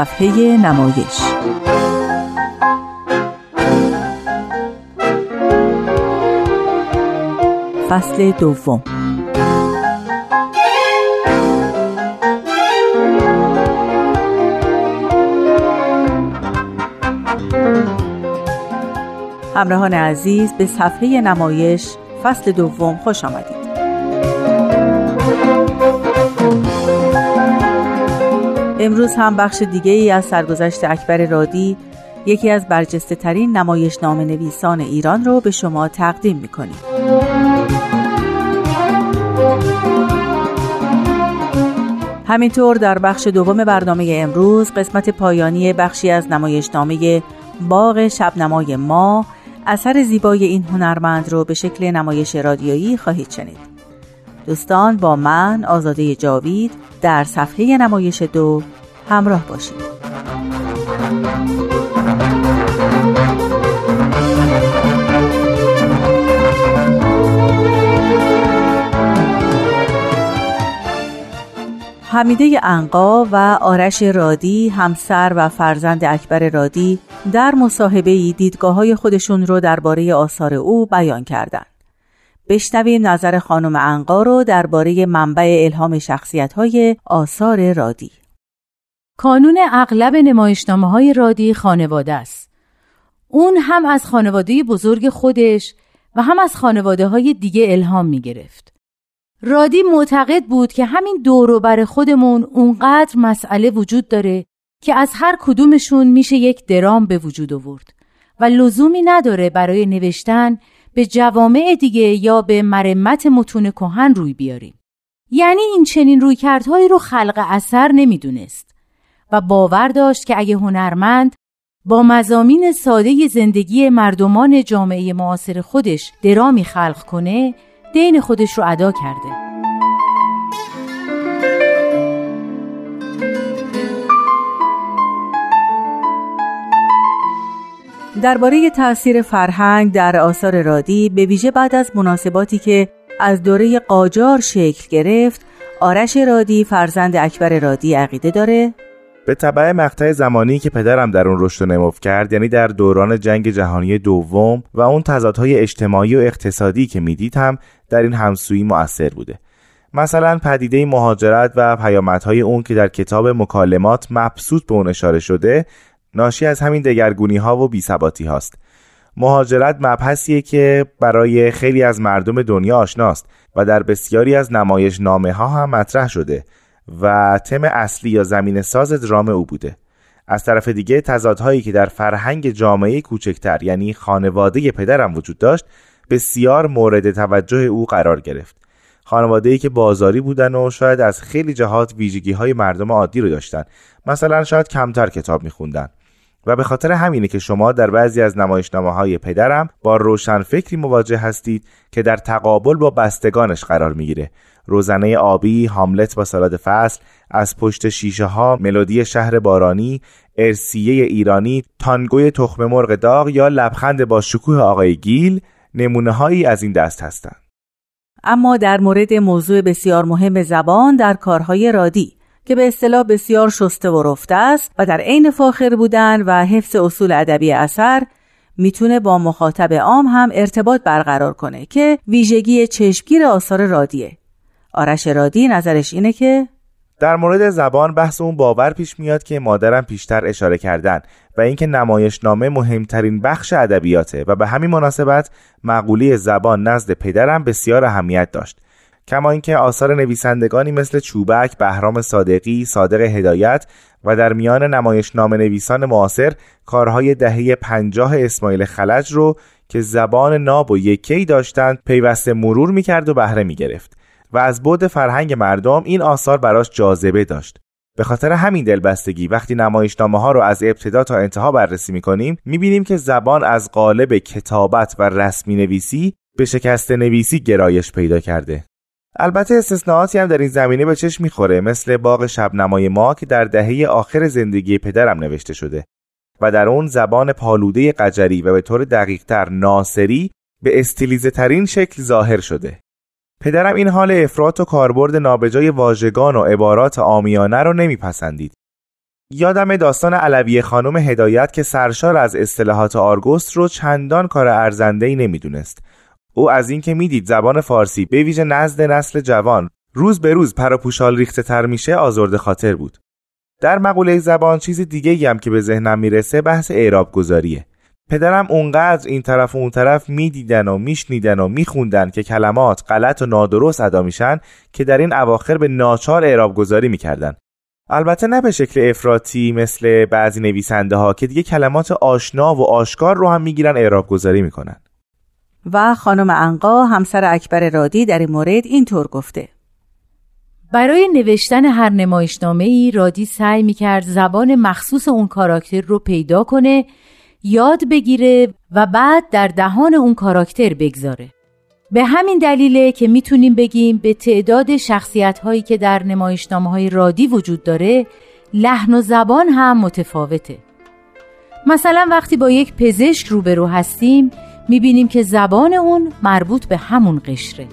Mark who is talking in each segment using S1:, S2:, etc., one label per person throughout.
S1: صفحه نمایش. فصل دوم. همراهان عزیز به صفحه نمایش فصل دوم خوش آمدید. امروز هم بخش دیگه ای از سرگذشت اکبر رادی یکی از برجسته ترین نمایش نام نویسان ایران رو به شما تقدیم می‌کنیم. همینطور در بخش دوم برنامه امروز قسمت پایانی بخشی از نمایشنامه باغ شبنمای ما اثر زیبای این هنرمند رو به شکل نمایش رادیویی خواهید شنید. دوستان با من آزاده جاوید در صفحه نمایش دو همراه باشید حمیده انقا و آرش رادی همسر و فرزند اکبر رادی در مصاحبه ای دیدگاه های خودشون رو درباره آثار او بیان کردند. بشنویم نظر خانم انقا رو درباره منبع الهام شخصیت های آثار رادی.
S2: کانون اغلب نمایشنامه های رادی خانواده است. اون هم از خانواده بزرگ خودش و هم از خانواده های دیگه الهام می گرفت. رادی معتقد بود که همین بر خودمون اونقدر مسئله وجود داره که از هر کدومشون میشه یک درام به وجود آورد و لزومی نداره برای نوشتن به جوامع دیگه یا به مرمت متون کهن روی بیاریم. یعنی این چنین رویکردهایی رو خلق اثر نمی‌دونست و باور داشت که اگه هنرمند با مزامین ساده زندگی مردمان جامعه معاصر خودش درامی خلق کنه دین خودش رو ادا کرده
S1: درباره تأثیر فرهنگ در آثار رادی به ویژه بعد از مناسباتی که از دوره قاجار شکل گرفت آرش رادی فرزند اکبر رادی عقیده داره.
S3: به طبع مقطع زمانی که پدرم در اون رشد و نمو کرد یعنی در دوران جنگ جهانی دوم و اون تضادهای اجتماعی و اقتصادی که می‌دید هم در این همسویی مؤثر بوده. مثلا پدیده مهاجرت و پیامدهای اون که در کتاب مکالمات مبسوط به اون اشاره شده ناشی از همین دگرگونی ها و بیثباتی هاست مهاجرت مبحثیه که برای خیلی از مردم دنیا آشناست و در بسیاری از نمایش نامه ها هم مطرح شده و تم اصلی یا زمین ساز درام او بوده. از طرف دیگه تضادهایی که در فرهنگ جامعه کوچکتر یعنی خانواده پدرم وجود داشت بسیار مورد توجه او قرار گرفت. خانواده ای که بازاری بودن و شاید از خیلی جهات ویژگی های مردم عادی رو داشتن. مثلا شاید کمتر کتاب میخوندن. و به خاطر همینه که شما در بعضی از نمایشنامه های پدرم با روشن فکری مواجه هستید که در تقابل با بستگانش قرار می‌گیره روزنه آبی، هاملت با سالاد فصل، از پشت شیشه ها، ملودی شهر بارانی، ارسیه ایرانی، تانگوی تخم مرغ داغ یا لبخند با شکوه آقای گیل نمونه هایی از این دست هستند.
S1: اما در مورد موضوع بسیار مهم زبان در کارهای رادی که به اصطلاح بسیار شسته و رفته است و در عین فاخر بودن و حفظ اصول ادبی اثر می‌تونه با مخاطب عام هم ارتباط برقرار کنه که ویژگی چشمگیر آثار رادیه. آرش رادی نظرش اینه که
S3: در مورد زبان بحث اون باور پیش میاد که مادرم پیشتر اشاره کردن و اینکه نمایشنامه مهمترین بخش ادبیاته و به همین مناسبت مقوله زبان نزد پدرم بسیار اهمیت داشت. کما اینکه آثار نویسندگانی مثل چوبک، بهرام صادقی، صادق هدایت و در میان نمایشنامه نویسان معاصر کارهای دهه پنجاه اسماعیل خلج رو که زبان ناب و یکی داشتند پیوسته مرور می‌کرد و بهره می‌گرفت. و از بود فرهنگ مردم این آثار براش جاذبه داشت. به خاطر همین دلبستگی وقتی نمایشنامه ها رو از ابتدا تا انتها بررسی می‌کنیم می‌بینیم که زبان از قالب کتابت و رسمی نویسی به شکست نویسی گرایش پیدا کرده. البته استثناءاتی هم در این زمینه به چشم می‌خوره مثل باغ شبنمای ما که در دهه آخر زندگی پدرم نوشته شده و در اون زبان پالوده قجری و به طور دقیقتر ناصری به استیلیزه ترین شکل ظاهر شده. پدرم این حال افراط و کاربرد نابجای واژگان و عبارات آمیانه رو نمیپسندید. یادم داستان علوی خانم هدایت که سرشار از اصطلاحات آرگوست رو چندان کار ارزنده ای نمی‌دونست. او از اینکه می‌دید زبان فارسی به ویژه نزد نسل جوان روز به روز پراپوشال ریخته تر میشه آزرده خاطر بود. در مقوله زبان چیز دیگه هم که به ذهنم می‌رسه بحث اعراب گذاریه پدرم اونقدر این طرف و اون طرف می‌دیدن و میشنیدن و میخوندن که کلمات غلط و نادرست ادا میشن که در این اواخر به ناچار اعراب گذاری می‌کردن. البته نه به شکل افراطی مثل بعضی نویسنده ها که دیگه کلمات آشنا و آشکار رو هم می‌گیرن اعراب گذاری می‌کنن.
S1: و خانم انقا همسر اکبر رادی در این مورد اینطور گفته.
S2: برای نوشتن هر نمایشنامه ای رادی سعی می‌کرد زبان مخصوص اون کاراکتر رو پیدا کنه یاد بگیره و بعد در دهان اون کاراکتر بگذاره. به همین دلیله که می‌تونیم بگیم به تعداد شخصیت هایی که در نمایشنامه های رادی وجود داره لحن و زبان هم متفاوته. مثلا وقتی با یک پزشک روبرو هستیم می‌بینیم که زبان اون مربوط به همون قشره.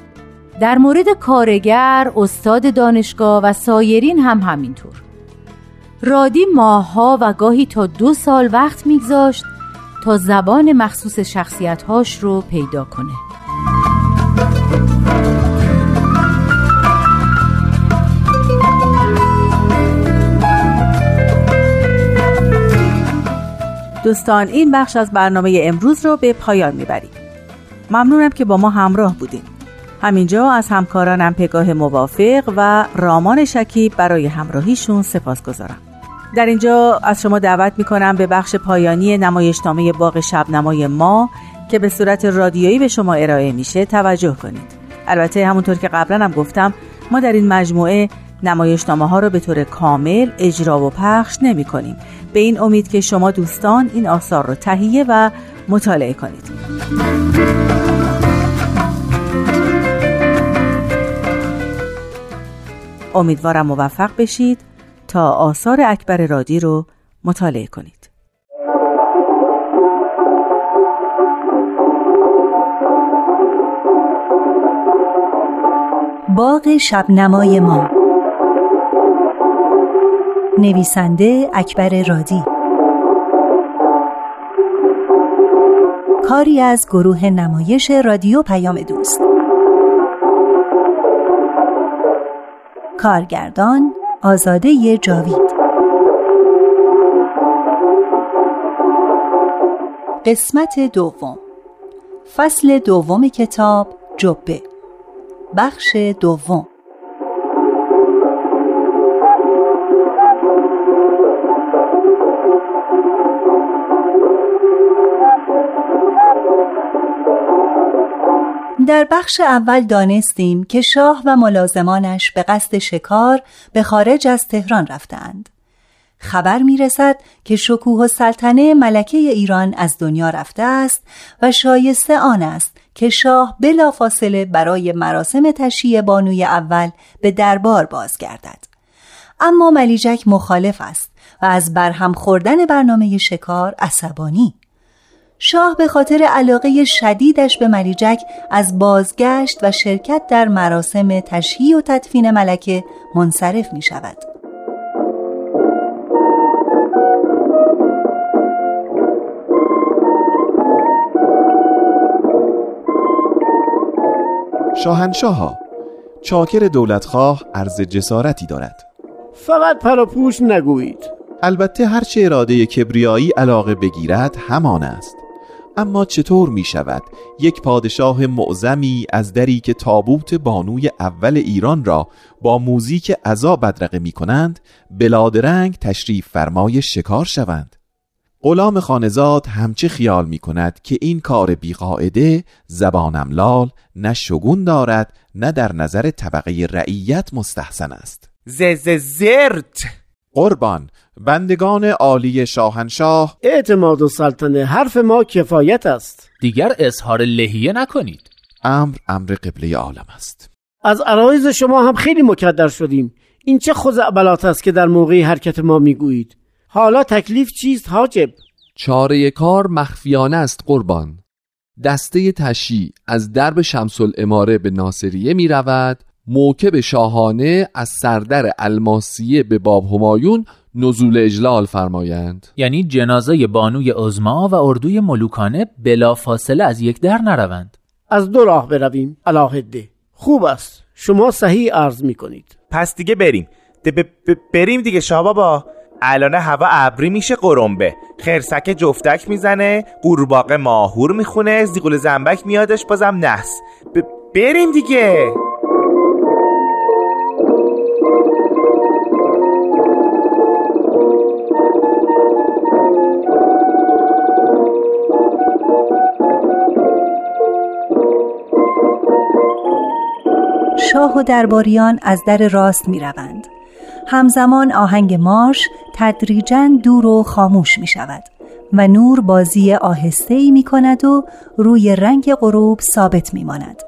S2: در مورد کارگر، استاد دانشگاه و سایرین هم همینطور. رادی ماهها و گاهی تا دو سال وقت میگذاشت تا زبان مخصوص شخصیتهاش رو پیدا کنه.
S1: دوستان این بخش از برنامه امروز رو به پایان می‌بریم. ممنونم که با ما همراه بودیم همینجا از همکارانم پگاه موافق و رامان شکیب برای همراهیشون سپاس گذارم در اینجا از شما دعوت می‌کنم به بخش پایانی نمایشنامه باغ شبنمای ما که به صورت رادیویی به شما ارائه میشه توجه کنید. البته همونطور که قبلا هم گفتم ما در این مجموعه نمایشنامه ها رو به طور کامل اجرا و پخش نمی کنیم به این امید که شما دوستان این آثار رو تهیه و مطالعه کنید. امیدوارم موفق بشید تا آثار اکبر رادی رو مطالعه کنید.
S4: باغ شبنمای ما نویسنده اکبر رادی. کاری از گروه نمایش رادیو پیام دوست. کارگردان آزاده جاوید. قسمت دوم. فصل دوم کتاب جبه. بخش دوم. در بخش اول دانستیم که شاه و ملازمانش به قصد شکار به خارج از تهران رفتند. خبر می رسد که شکوه و سلطنه ملکه ایران از دنیا رفته است و شایسته آن است که شاه بلافاصله برای مراسم تشییع بانوی اول به دربار بازگردد. اما ملیجک مخالف است و از برهم خوردن برنامه شکار عصبانی شاه به خاطر علاقه شدیدش به ملیجک از بازگشت و شرکت در مراسم تشییع و تدفین ملکه منصرف می شود.
S5: شاهنشاه چاکر دولتخواه عرض جسارتی دارد.
S6: فقط پراپوش نگویید.
S5: البته هرچه اراده کبریایی علاقه بگیرد همان است. اما چطور می شود یک پادشاه معظمی از دری که تابوت بانوی اول ایران را با موزیک عذا بدرقه می کنند بلادرنگ تشریف فرمای شکار شوند. غلام خانزاد همچه خیال می کند که این کار بیقاعده زبان املال نه شگون دارد نه در نظر طبقه رعیت مستحسن است.
S3: زز زرت!
S5: قربان. بندگان عالی شاهنشاه.
S6: اعتماد و سلطنه حرف ما کفایت است.
S7: دیگر اظهار لحیه نکنید.
S5: امر امر قبله عالم است.
S6: از عرایز شما هم خیلی مکدر شدیم. این چه خزعبلات است که در موقع حرکت ما می‌گویید؟ حالا تکلیف چیست حاجب؟
S8: چاره کار مخفیانه است قربان. دسته تشی از درب شمس الاماره به ناصریه می رود موکب شاهانه از سردر الماسیه به باب همایون نزول اجلال فرمایند.
S7: یعنی جنازه بانوی عزما و اردوی ملوکانه بلا فاصله از یک در نروند.
S6: از دو راه برویم علاهده. خوب است. شما صحیح عرض می کنید
S3: پس دیگه بریم. بریم دیگه شابابا الان هوا ابری میشه قرنبه. خرسک جفتک می‌زنه قورباغه ماهور می‌خونه زیقول زنبک میادش بازم نحس. بریم دیگه.
S4: و درباریان از در راست می روند. همزمان آهنگ مارش تدریجا دور و خاموش می شود و نور بازی آهسته ای می کند و روی رنگ غروب ثابت می ماند.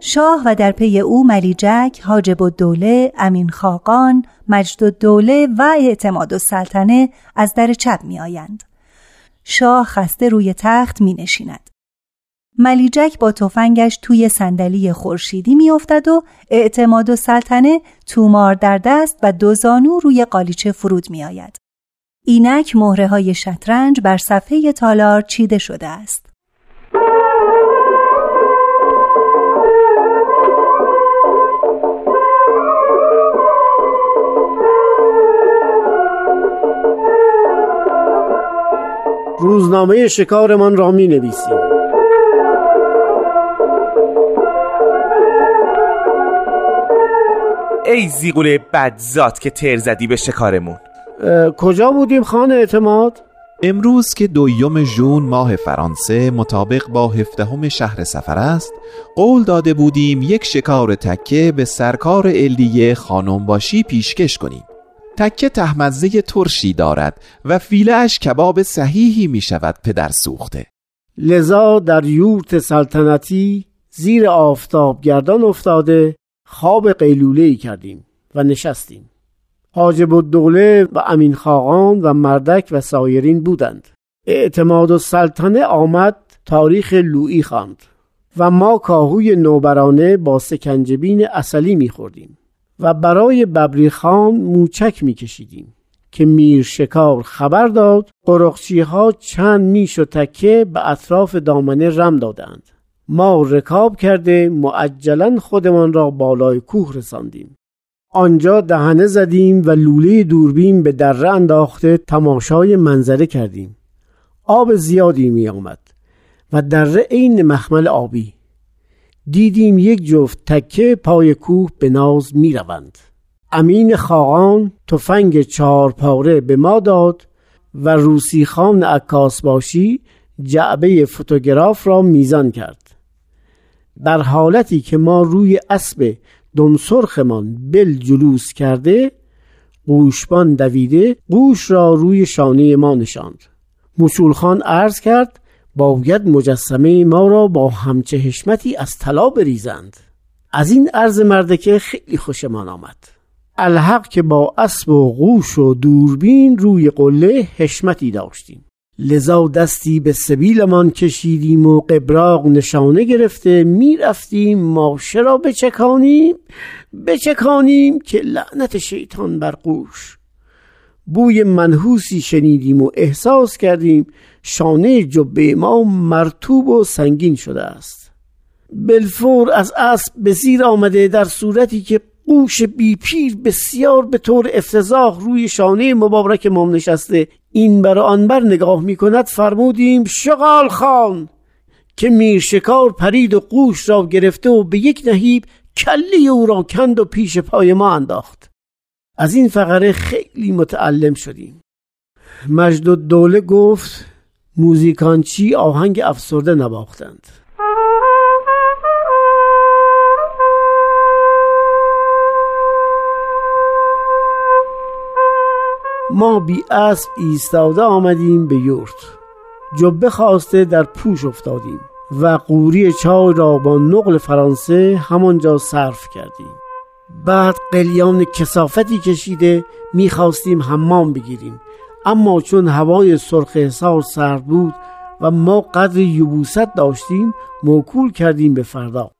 S4: شاه و در پی او ملیجک، حاجب الدوله، امین خاقان، مجد الدوله و اعتماد السلطنه از در چپ می آیند. شاه خسته روی تخت می نشیند. ملیجک با تفنگش توی صندلی خورشیدی میافتد و اعتماد و سلطنه تومار در دست و دو زانو روی قالیچه فرود میآید. اینک مهره های شطرنج بر صفحه تالار چیده شده است.
S6: روزنامه شکارمان را می نویسیم.
S3: ای زیگوله بدزاد که تر زدی به شکارمون.
S6: کجا بودیم خانه اعتماد؟
S5: امروز که دویم ژون ماه فرانسه مطابق با هفدهم شهر سفر است قول داده بودیم یک شکار تکه به سرکار الیه خانم باشی پیشکش کنیم. تکه تحمزه ترشی دارد و فیلهش کباب صحیحی می شود پدر سوخته.
S6: لذا در یورت سلطنتی زیر آفتاب گردان افتاده خواب قیلوله ای کردیم و نشستیم. حاجب الدوله و امین خاقان و مردک و سایرین بودند. اعتماد و سلطنه آمد تاریخ لویی خواند و ما کاهوی نوبرانه با سکنجبین اصلی میخوردیم و برای ببری خان موچک میکشیدیم که میر شکار خبر داد قرقچی ها چند میش و تکه به اطراف دامنه رم دادند. ما رکاب کرده معجلا خودمان را بالای کوه رساندیم. آنجا دهنه زدیم و لوله دوربین به دره انداخته تماشای منظره کردیم. آب زیادی می آمد و دره عین مخمل آبی. دیدیم یک جفت تکه پای کوه به ناز می روند. امین خاقان تفنگ چهار پاره به ما داد و روسی خان عکاس باشی جعبه فوتوگراف را میزان کرد. در حالتی که ما روی اسب دمسرخمان بل جلوس کرده قوشبان دویده قوش را روی شانه ما نشاند. مسول خان عرض کرد باید مجسمه ما را با همچه حشمتی از طلا بریزند. از این عرض مردکه خیلی خوشمان آمد. الحق که با اسب و قوش و دوربین روی قله حشمتی داشتیم. لذا دستی به سبیلمان کشیدیم و قبراق نشانه گرفته می‌رفتیم ماشه را بچکانیم بچکانیم که لعنت شیطان بر قوش. بوی منحوسی شنیدیم و احساس کردیم شانه جبه ما مرتوب و سنگین شده است. بلفور از اسب به زیر آمده در صورتی که قوش بی پیر بسیار به طور افتضاح روی شانه مبارک مام نشسته. این بر آن بر نگاه می کند فرمودیم شغال خان که میر شکار پرید و قوش را گرفته و به یک نهیب کلی او را کند و پیش پای ما انداخت. از این فقره خیلی متعلم شدیم. مجد دوله گفت موزیکانچی آهنگ افسرده نباختند ما بی اسب ایستاده آمدیم به یورت. جبه خواسته در پوش افتادیم و قوری چای را با نقل فرانسه همانجا صرف کردیم. بعد قلیان کسافتی کشیده می‌خواستیم حمام بگیریم. اما چون هوای سرخ حسار سرد بود و ما قدر یبوست داشتیم موکول کردیم به فردا.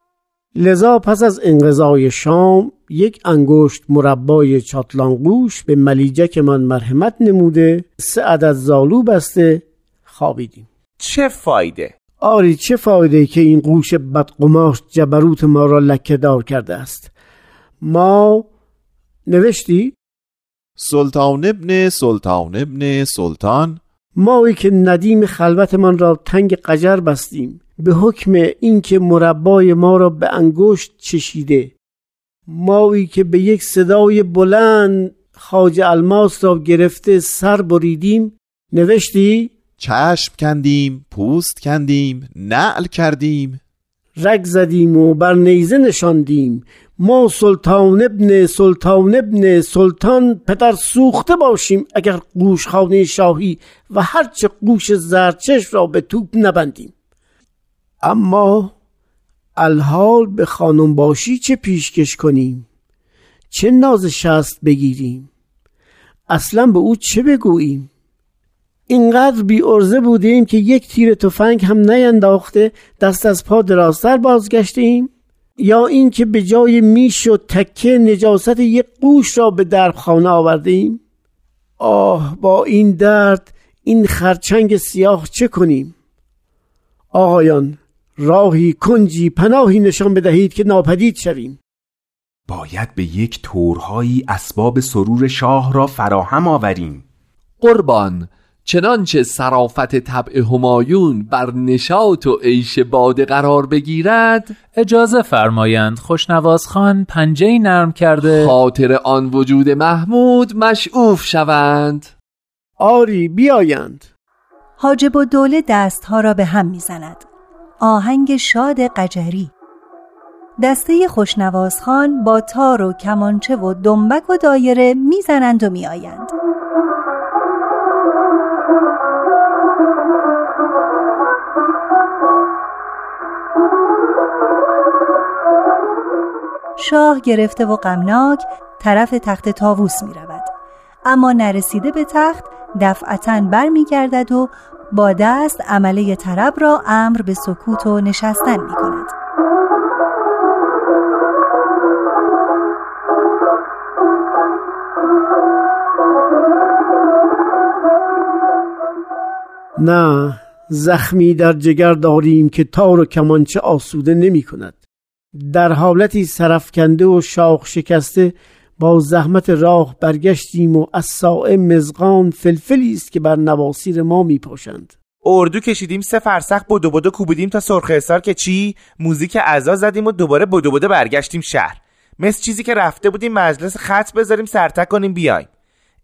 S6: لذا پس از انقضای شام یک انگشت مربای چاتلانگوش به ملیجک من مرحمت نموده سه عدد زالو بسته خوابیدیم.
S3: چه فایده؟
S6: آری چه فایده که این قوش بدقماش جبروت ما را لکه دار کرده است؟ ما نوشتی؟
S5: سلطان ابن سلطان ابن سلطان.
S6: مایی که ندیم خلوتمان را تنگ قجر بستیم. به حکم اینکه مربای ما را به انگشت چشیده. مایی که به یک صدای بلند خاج الماس را گرفته سر بریدیم نوشتی؟
S5: چشم کندیم پوست کندیم نعل کردیم.
S6: رگ زدیم و بر نیزه نشاندیم. ما سلطان ابن سلطان ابن سلطان پدر سوخته باشیم اگر قوشخانه شاهی و هرچه قوش زرچش را به توپ نبندیم. اما الحال به خانم باشی چه پیشکش کنیم؟ چه ناز شست بگیریم؟ اصلا به او چه بگوییم؟ اینقدر بی ارزه بودیم که یک تیر تفنگ هم نینداخته دست از پا درازتر بازگشتیم؟ یا اینکه به جای میش و تکه نجاست یک قوش را به درب خانه آوردیم؟ آه با این درد این خرچنگ سیاه چه کنیم؟ آقایان راهی کنجی پناهی نشان بدهید که ناپدید شویم.
S9: باید به یک طورهایی اسباب سرور شاه را فراهم آوریم.
S8: قربان چنانچه صرافت طبع همایون بر نشاط و عیش باده قرار بگیرد؟
S7: اجازه فرمایند خوشنواز خان پنجه نرم کرده.
S8: خاطر آن وجود محمود مشعوف شوند.
S6: آری بیایند.
S4: حاجب و دوله دستها را به هم می‌زند. آهنگ شاد قجری دسته خوشنواز خان با تار و کمانچه و دنبک و دایره می‌زنند و میآیند شاه گرفته و غمناک طرف تخت تاووس می رود. اما نرسیده به تخت دفعتا بر می گردد و با دست عمله طرب را امر به سکوت و نشستن می کند.
S6: نه زخمی در جگر داریم که تار و کمانچه آسوده نمی کند در حالتی سرفکنده و شاخ شکسته با زحمت راه برگشتیم و از سائم مزغان فلفلی است که بر نواسیر ما می پاشند
S3: اردو کشیدیم سه فرسخ بدو بدو کوبیدیم تا سرخ حسار که چی؟ موزیک عزا زدیم و دوباره بدو بدو برگشتیم شهر. مثل چیزی که رفته بودیم مجلس خط بذاریم سرتک کنیم بیایم.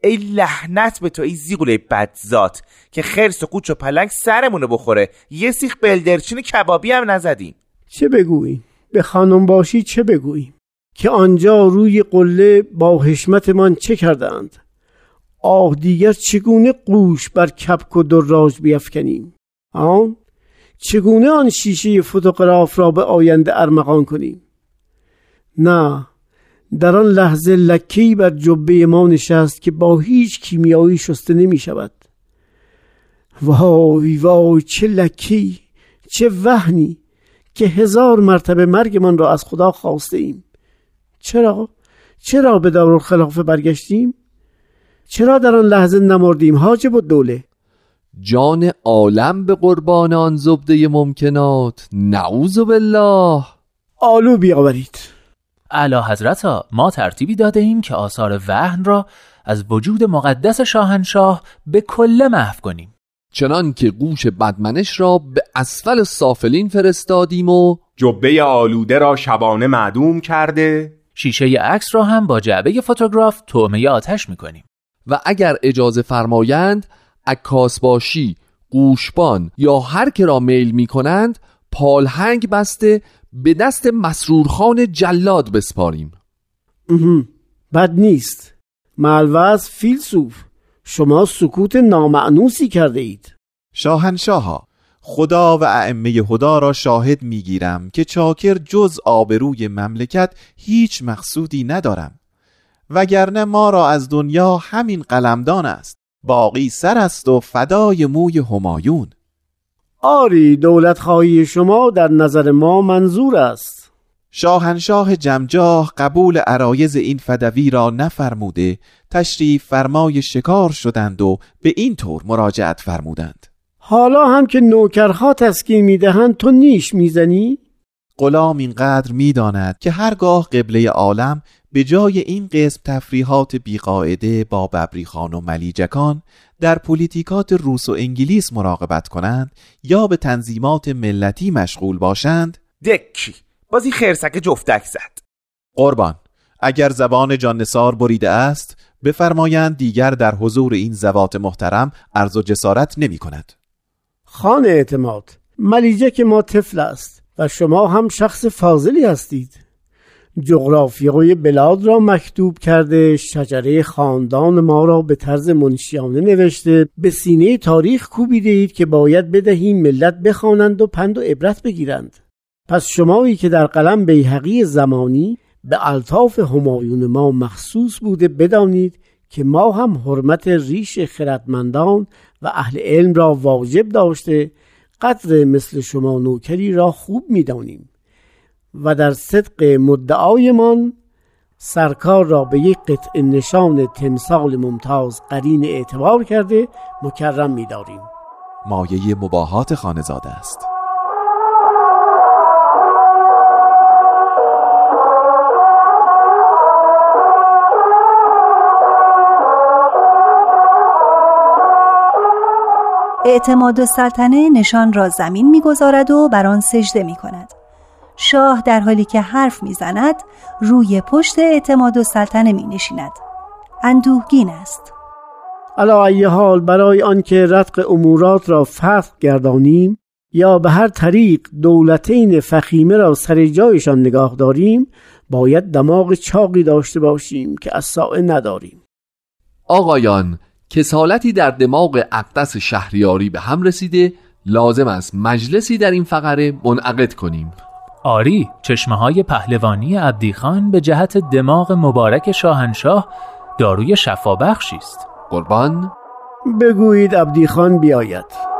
S3: ای لحنت به تو ای زیغوله بدزات که خرس و قوچ و پلنگ سرمونو بخوره. یه سیخ بلدرچین کبابی هم نزدیم.
S6: چه بگوییم به خانم باشی چه بگوییم که آنجا روی قله با حشمتمان چه کردند؟ آه دیگر چگونه قوش بر کپک و دراج بیافکنیم آن چگونه آن شیشه فوتوگراف را به آینده ارمغان کنیم؟ نه در آن لحظه لکی بر جبه ما نشست که با هیچ کیمیایی شسته نمی شود. وای وای چه لکی چه وحنی که هزار مرتبه مرگمان را از خدا خواسته ایم. چرا؟ چرا به دار خلافه برگشتیم؟ چرا در آن لحظه نمردیم حاجب و دوله؟
S8: جان عالم به قربان آن زبده ممکنات نعوذ بالله
S6: آلو بیاورید
S7: اعلی حضرت ما ترتیبی داده ایم که آثار وهن را از وجود مقدس شاهنشاه به کله محو کنیم
S8: چنان که گوش بدمنش را به اسفل سافلین فرستادیم و
S9: جبه آلوده را شبانه معدوم کرده
S7: شیشه عکس را هم با جعبه فوتوگراف تومه آتش می‌کنیم.
S8: و اگر اجازه فرمایند عکاس باشی گوشبان یا هر که را میل می کنند پالهنگ بسته به دست مسرورخان جلاد بسپاریم.
S6: بد نیست. ملوز فیلسوف شما سکوت نامعنوسی کرده اید.
S5: شاهنشاها خدا و ائمه هدا را شاهد می‌گیرم که چاکر جز آبروی مملکت هیچ مقصودی ندارم. وگرنه ما را از دنیا همین قلمدان است. باقی سر است و فدای موی همایون.
S6: آری دولت خواهی شما در نظر ما منظور است.
S5: شاهنشاه جمجاه قبول عرایز این فدوی را نفرموده تشریف فرمای شکار شدند و به این طور مراجعت فرمودند.
S6: حالا هم که نوکرها تسکین می‌دهند تو نیش می‌زنی؟
S5: غلام اینقدر می‌داند که هرگاه قبله عالم به جای این قسم تفریحات بیقاعده با ببریخان و ملیجکان در پولیتیکات روس و انگلیس مراقبت کنند یا به تنظیمات ملتی مشغول باشند؟
S3: دکی. بازی خرسک جفتک زد.
S5: قربان. اگر زبان جانسار بریده است بفرمایند دیگر در حضور این زوات محترم عرض و جسارت نمی کند.
S6: خان اعتماد ملیجه که ما طفل است و شما هم شخص فاضلی هستید. جغرافیای بلاد را مکتوب کرده شجره خاندان ما را به طرز منشیانه نوشته به سینه تاریخ کوبیده اید که باید بدهیم ملت بخوانند و پند و عبرت بگیرند. پس شمایی که در قلم بیهقی زمانی به الطاف همایون ما مخصوص بوده بدانید که ما هم حرمت ریش خردمندان و اهل علم را واجب داشته قدر مثل شما نوکری را خوب می‌دانیم و در صدق مدعایمان سرکار را به یک قطع نشان تمثال ممتاز قرین اعتبار کرده مکرم می‌داریم.
S5: مایه مباهات خانزاده است.
S4: اعتماد و سلطنه نشان را زمین می‌گذارد و بر آن سجده می کند. شاه در حالی که حرف می‌زند روی پشت اعتماد و سلطنه می نشیند. اندوهگین است.
S6: علا ای حال برای آنکه رتق امورات را فتح گردانیم یا به هر طریق دولتین فخیمه را سر جایشان نگاه داریم باید دماغ چاقی داشته باشیم که از نداریم
S8: آقایان کسالتی در دماغ اقدس شهریاری به هم رسیده لازم است مجلسی در این فقره منعقد کنیم.
S7: آری چشمه های پهلوانی عبدیخان به جهت دماغ مبارک شاهنشاه داروی شفابخشی است.
S8: قربان.
S6: بگویید عبدیخان بیاید.